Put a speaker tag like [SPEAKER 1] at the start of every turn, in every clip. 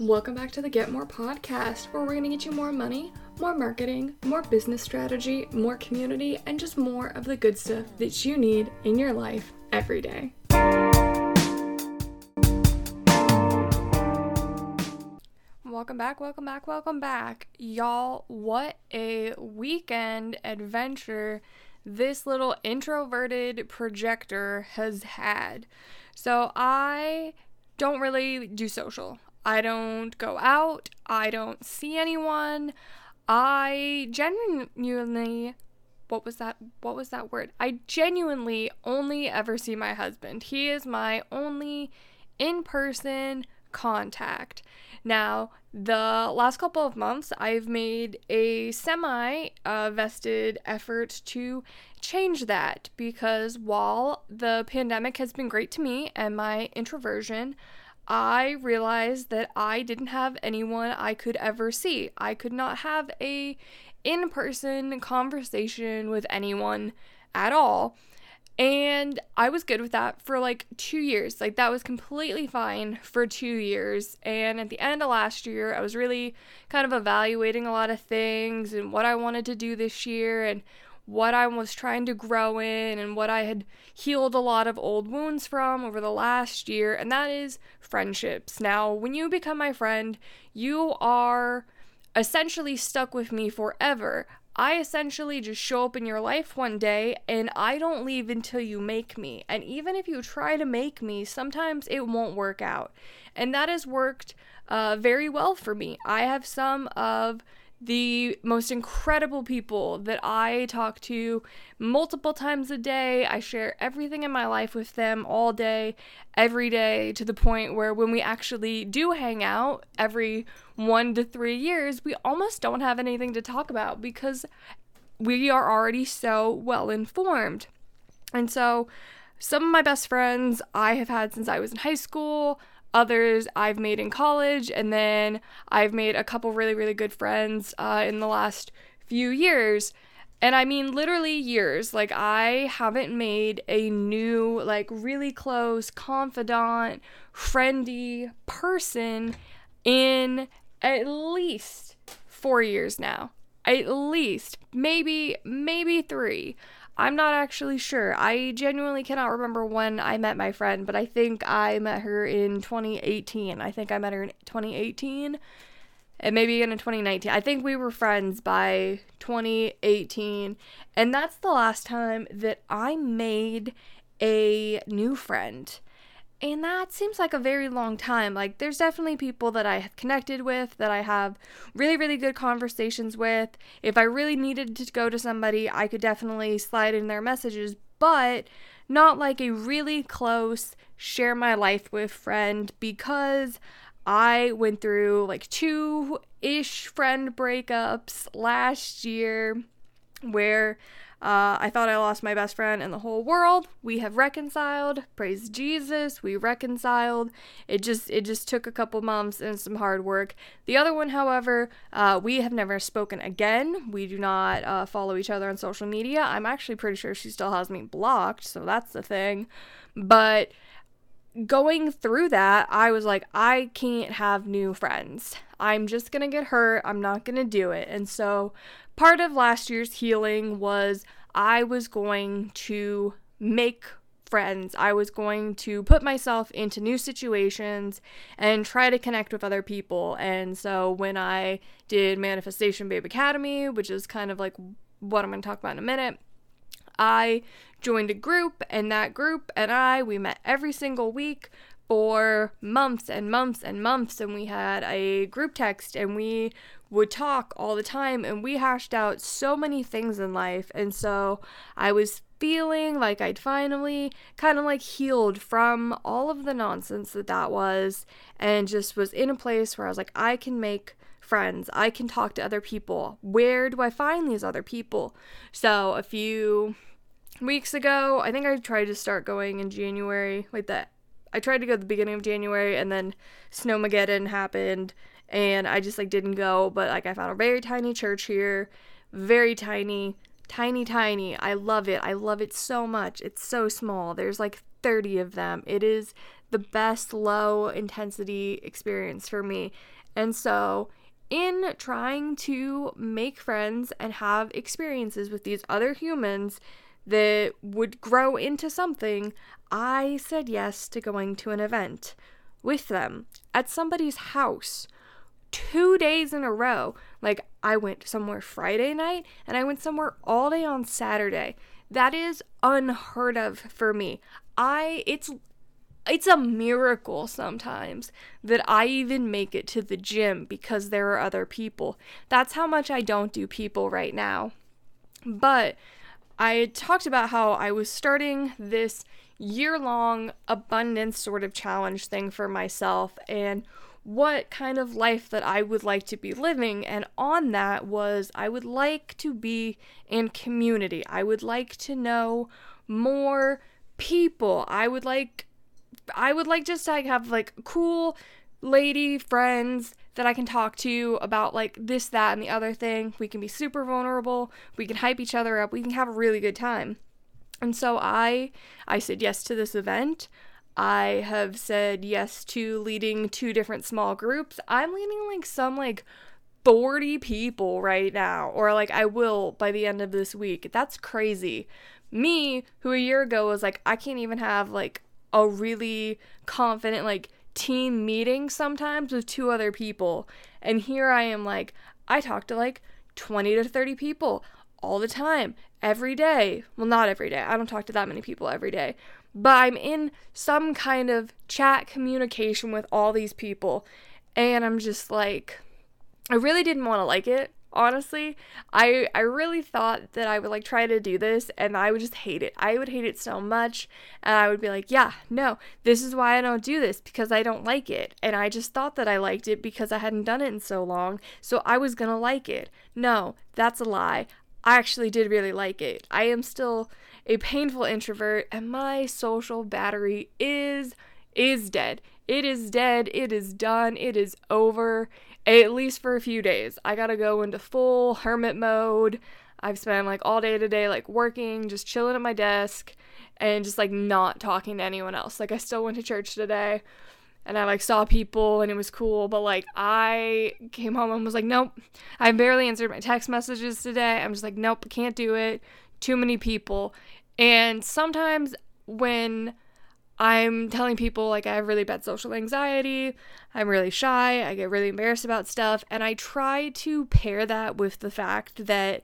[SPEAKER 1] Welcome back to the Get More podcast, where we're going to get you more money, more marketing, more business strategy, more community, and just more of the good stuff that you need in your life every day. Welcome back, welcome back, welcome back. Y'all, what a weekend adventure this little introverted projector has had. So, I don't really do social. I don't go out. I don't see anyone. I genuinely what was that what was that word? I genuinely only ever see my husband. He is my only in-person contact. Now, the last couple of months, I've made a semi uh, vested effort to change that because while the pandemic has been great to me and my introversion, I realized that I didn't have anyone I could ever see. I could not have a in-person conversation with anyone at all. And I was good with that for like two years. Like, that was completely fine for two years. And at the end of last year, I was really kind of evaluating a lot of things and what I wanted to do this year and what I was trying to grow in and what I had healed a lot of old wounds from over the last year, and that is friendships. Now, when you become my friend, you are essentially stuck with me forever. I essentially just show up in your life one day and I don't leave until you make me. And even if you try to make me, sometimes it won't work out. And that has worked uh, very well for me. I have some of the most incredible people that I talk to multiple times a day. I share everything in my life with them all day, every day, to the point where when we actually do hang out every one to three years, we almost don't have anything to talk about because we are already so well informed. And so, some of my best friends I have had since I was in high school. Others I've made in college, and then I've made a couple really, really good friends uh, in the last few years. And I mean, literally years. Like, I haven't made a new, like, really close, confidant, friendy person in at least four years now. At least. Maybe, maybe three. I'm not actually sure. I genuinely cannot remember when I met my friend, but I think I met her in 2018. I think I met her in 2018 and maybe in 2019. I think we were friends by 2018. And that's the last time that I made a new friend. And that seems like a very long time. Like, there's definitely people that I have connected with, that I have really, really good conversations with. If I really needed to go to somebody, I could definitely slide in their messages, but not like a really close, share my life with friend because I went through like two ish friend breakups last year where uh, I thought I lost my best friend in the whole world. We have reconciled. Praise Jesus, we reconciled. It just it just took a couple months and some hard work. The other one, however, uh, we have never spoken again. We do not uh, follow each other on social media. I'm actually pretty sure she still has me blocked, so that's the thing. But going through that, I was like, I can't have new friends. I'm just gonna get hurt. I'm not gonna do it. And so part of last year's healing was I was going to make friends. I was going to put myself into new situations and try to connect with other people. And so when I did Manifestation Babe Academy, which is kind of like what I'm going to talk about in a minute, I joined a group, and that group and I, we met every single week for months and months and months. And we had a group text, and we would talk all the time and we hashed out so many things in life. And so I was feeling like I'd finally kind of like healed from all of the nonsense that that was and just was in a place where I was like, I can make friends. I can talk to other people. Where do I find these other people? So a few weeks ago, I think I tried to start going in January, like that. I tried to go the beginning of January and then Snowmageddon happened and I just like didn't go. But like I found a very tiny church here, very tiny, tiny, tiny. I love it. I love it so much. It's so small. There's like 30 of them. It is the best low intensity experience for me. And so, in trying to make friends and have experiences with these other humans that would grow into something, I said yes to going to an event with them at somebody's house two days in a row. Like, I went somewhere Friday night and I went somewhere all day on Saturday. That is unheard of for me. I, it's, it's a miracle sometimes that I even make it to the gym because there are other people. That's how much I don't do people right now. But I talked about how I was starting this year long abundance sort of challenge thing for myself and what kind of life that I would like to be living. And on that was I would like to be in community. I would like to know more people. I would like I would like just to have like cool lady friends that I can talk to about like this, that, and the other thing. We can be super vulnerable. We can hype each other up. We can have a really good time. And so I I said yes to this event. I have said yes to leading two different small groups. I'm leading like some like 40 people right now, or like I will by the end of this week. That's crazy. Me, who a year ago was like, I can't even have like a really confident like team meeting sometimes with two other people. And here I am like, I talk to like 20 to 30 people all the time, every day. Well, not every day. I don't talk to that many people every day but I'm in some kind of chat communication with all these people, and I'm just like, I really didn't want to like it. Honestly, I I really thought that I would like try to do this and I would just hate it. I would hate it so much and I would be like, "Yeah, no. This is why I don't do this because I don't like it." And I just thought that I liked it because I hadn't done it in so long, so I was to like it. No, that's a lie. I actually did really like it. I am still a painful introvert and my social battery is is dead. It is dead. It is done. It is over. At least for a few days. I got to go into full hermit mode. I've spent like all day today like working, just chilling at my desk and just like not talking to anyone else. Like I still went to church today and I like saw people and it was cool, but like I came home and was like, nope. I barely answered my text messages today. I'm just like, nope, can't do it. Too many people. And sometimes when I'm telling people like I have really bad social anxiety, I'm really shy, I get really embarrassed about stuff, and I try to pair that with the fact that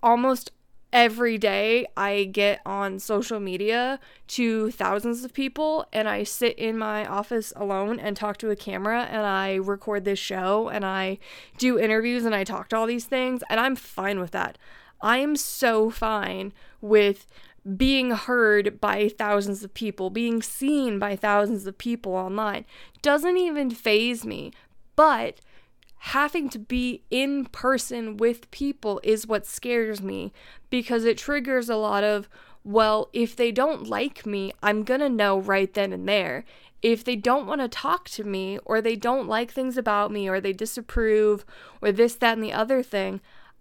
[SPEAKER 1] almost every day I get on social media to thousands of people and I sit in my office alone and talk to a camera and I record this show and I do interviews and I talk to all these things. And I'm fine with that. I am so fine with being heard by thousands of people, being seen by thousands of people online. Doesn't even phase me. But having to be in person with people is what scares me because it triggers a lot of, well, if they don't like me, I'm gonna know right then and there. If they don't want to talk to me, or they don't like things about me, or they disapprove, or this, that, and the other thing,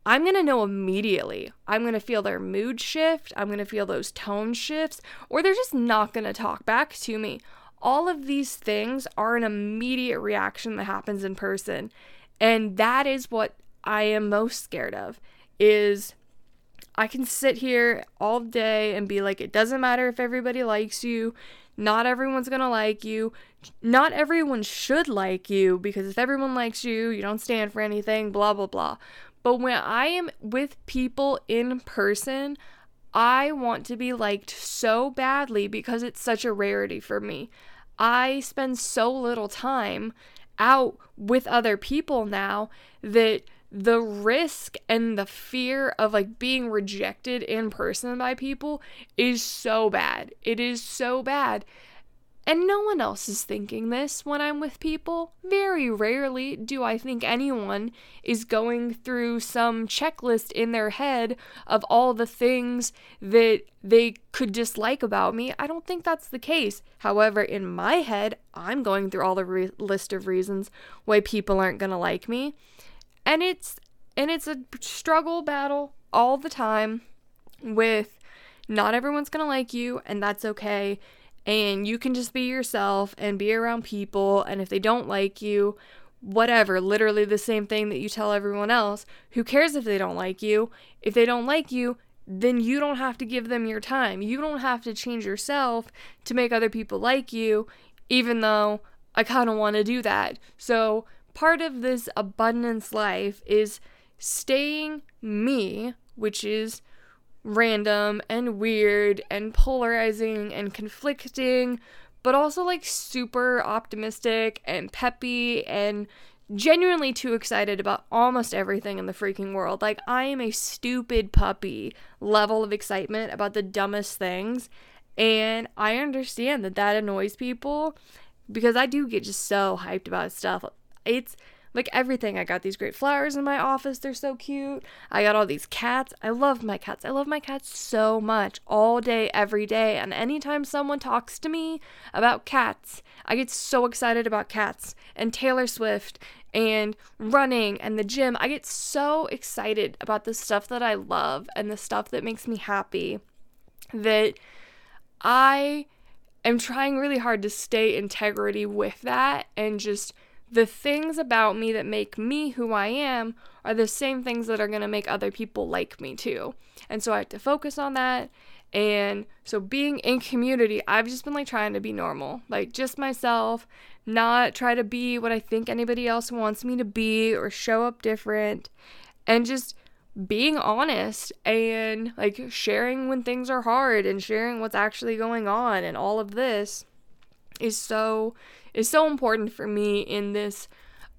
[SPEAKER 1] I'm gonna know immediately. I'm gonna feel their mood shift, I'm gonna feel those tone shifts, or they're just not gonna talk back to me. All of these things are an immediate reaction that happens in person. And that is what I am most scared of is I can sit here all day and be like it doesn't matter if everybody likes you. Not everyone's going to like you. Not everyone should like you because if everyone likes you, you don't stand for anything, blah blah blah. But when I am with people in person, I want to be liked so badly because it's such a rarity for me. I spend so little time out with other people now that the risk and the fear of like being rejected in person by people is so bad. It is so bad. And no one else is thinking this when I'm with people. Very rarely do I think anyone is going through some checklist in their head of all the things that they could dislike about me. I don't think that's the case. However, in my head, I'm going through all the re- list of reasons why people aren't going to like me. And it's and it's a struggle battle all the time with not everyone's going to like you, and that's okay. And you can just be yourself and be around people. And if they don't like you, whatever, literally the same thing that you tell everyone else. Who cares if they don't like you? If they don't like you, then you don't have to give them your time. You don't have to change yourself to make other people like you, even though I kind of want to do that. So, part of this abundance life is staying me, which is random and weird and polarizing and conflicting, but also like super optimistic and peppy and genuinely too excited about almost everything in the freaking world. Like, I am a stupid puppy level of excitement about the dumbest things. And I understand that that annoys people because I do get just so hyped about stuff. It's like everything. I got these great flowers in my office. They're so cute. I got all these cats. I love my cats. I love my cats so much all day, every day. And anytime someone talks to me about cats, I get so excited about cats and Taylor Swift and running and the gym. I get so excited about the stuff that I love and the stuff that makes me happy that I am trying really hard to stay integrity with that and just the things about me that make me who I am are the same things that are going to make other people like me too. And so I have to focus on that. And so being in community, I've just been like trying to be normal, like just myself, not try to be what I think anybody else wants me to be or show up different, and just being honest and like sharing when things are hard and sharing what's actually going on and all of this is so is so important for me in this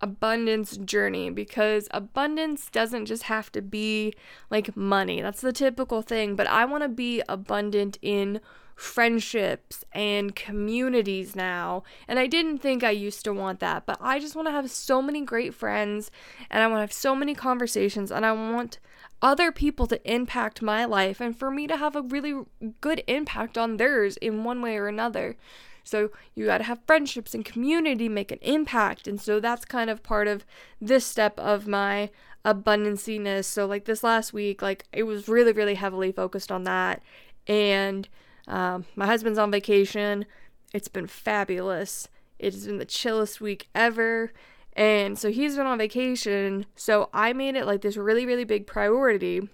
[SPEAKER 1] abundance journey because abundance doesn't just have to be like money. That's the typical thing, but I want to be abundant in friendships and communities now. And I didn't think I used to want that, but I just want to have so many great friends and I want to have so many conversations and I want other people to impact my life and for me to have a really good impact on theirs in one way or another. So you got to have friendships and community make an impact. And so that's kind of part of this step of my abundanciness. So like this last week, like it was really, really heavily focused on that. And um, my husband's on vacation. It's been fabulous. It's been the chillest week ever. And so he's been on vacation. So I made it like this really, really big priority.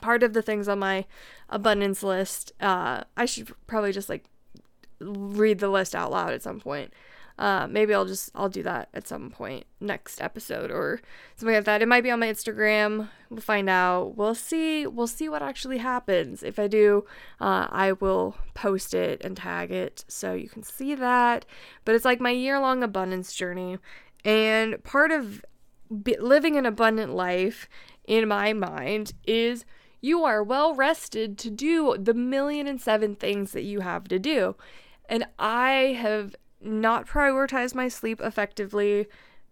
[SPEAKER 1] Part of the things on my abundance list, uh, I should probably just like read the list out loud at some point. Uh, maybe I'll just I'll do that at some point next episode or something like that. It might be on my Instagram. We'll find out. We'll see. We'll see what actually happens. If I do, uh, I will post it and tag it so you can see that. But it's like my year long abundance journey, and part of living an abundant life in my mind is you are well rested to do the million and seven things that you have to do. And I have not prioritized my sleep effectively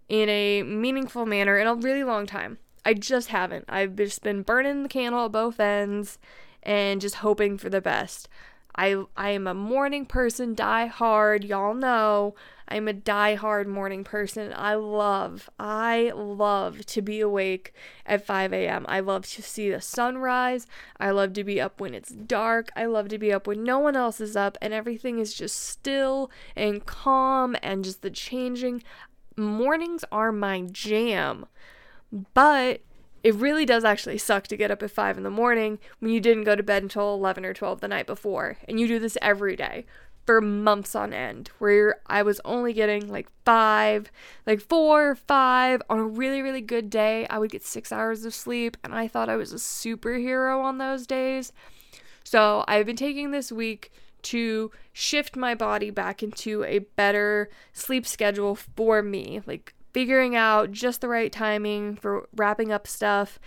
[SPEAKER 1] in a meaningful manner in a really long time. I just haven't. I've just been burning the candle at both ends and just hoping for the best. I I am a morning person, die hard. Y'all know I'm a die hard morning person. I love, I love to be awake at 5 a.m. I love to see the sunrise. I love to be up when it's dark. I love to be up when no one else is up and everything is just still and calm and just the changing. Mornings are my jam. But it really does actually suck to get up at 5 in the morning when you didn't go to bed until 11 or 12 the night before. And you do this every day for months on end, where I was only getting like five, like four five. On a really, really good day, I would get six hours of sleep, and I thought I was a superhero on those days. So I've been taking this week to shift my body back into a better sleep schedule for me. Like figuring out just the right timing for wrapping up stuff.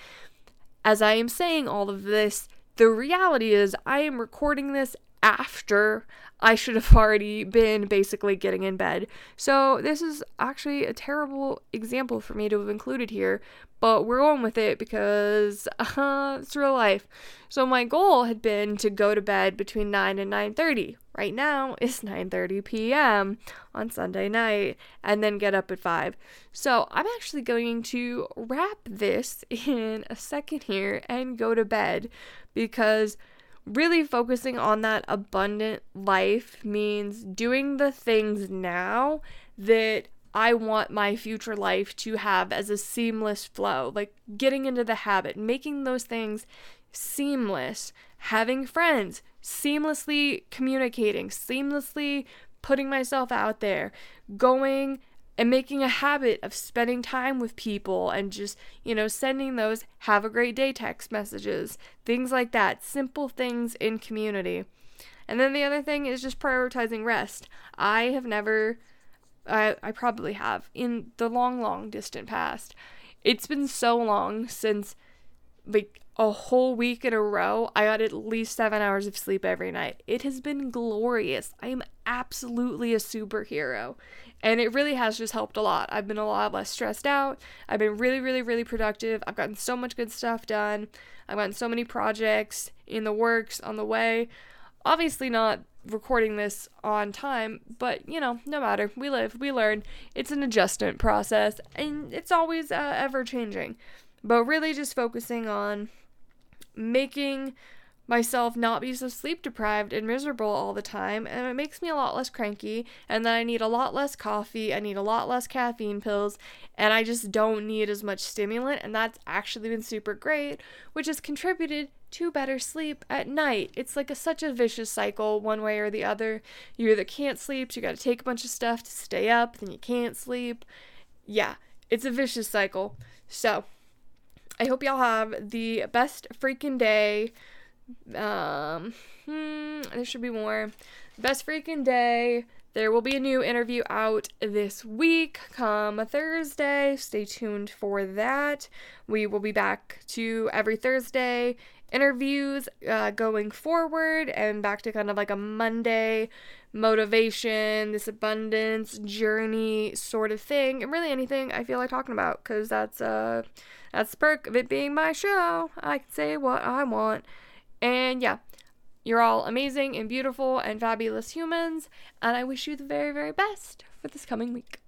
[SPEAKER 1] As I am saying all of this, the reality is I am recording this after I should have already been basically getting in bed. So, this is actually a terrible example for me to have included here, but we're going with it because uh, it's real life. So, my goal had been to go to bed between 9 and 9:30. Right now it's 9:30 p.m. on Sunday night and then get up at 5. So, I'm actually going to wrap this in a second here and go to bed because really focusing on that abundant life means doing the things now that I want my future life to have as a seamless flow, like getting into the habit, making those things seamless, having friends, seamlessly communicating, seamlessly putting myself out there, going and making a habit of spending time with people and just, you know, sending those have a great day text messages, things like that, simple things in community. And then the other thing is just prioritizing rest. I have never, I, I probably have in the long, long distant past. It's been so long since like a whole week in a row, I got at least seven hours of sleep every night. It has been glorious. I am absolutely a superhero. And it really has just helped a lot. I've been a lot less stressed out. I've been really, really, really productive. I've gotten so much good stuff done. I've gotten so many projects in the works on the way. Obviously, not recording this on time, but you know, no matter. We live, we learn. It's an adjustment process, and it's always uh, ever changing. But really, just focusing on making myself not be so sleep deprived and miserable all the time and it makes me a lot less cranky and then I need a lot less coffee, I need a lot less caffeine pills and I just don't need as much stimulant and that's actually been super great which has contributed to better sleep at night. It's like a, such a vicious cycle one way or the other. You either can't sleep, so you got to take a bunch of stuff to stay up, then you can't sleep. Yeah, it's a vicious cycle. So, I hope y'all have the best freaking day. Um, hmm, there should be more. Best freaking day. There will be a new interview out this week come Thursday. Stay tuned for that. We will be back to every Thursday interviews uh, going forward and back to kind of like a Monday motivation, this abundance journey sort of thing, and really anything I feel like talking about because that's uh that's the perk of it being my show. I can say what I want. And yeah, you're all amazing and beautiful and fabulous humans, and I wish you the very, very best for this coming week.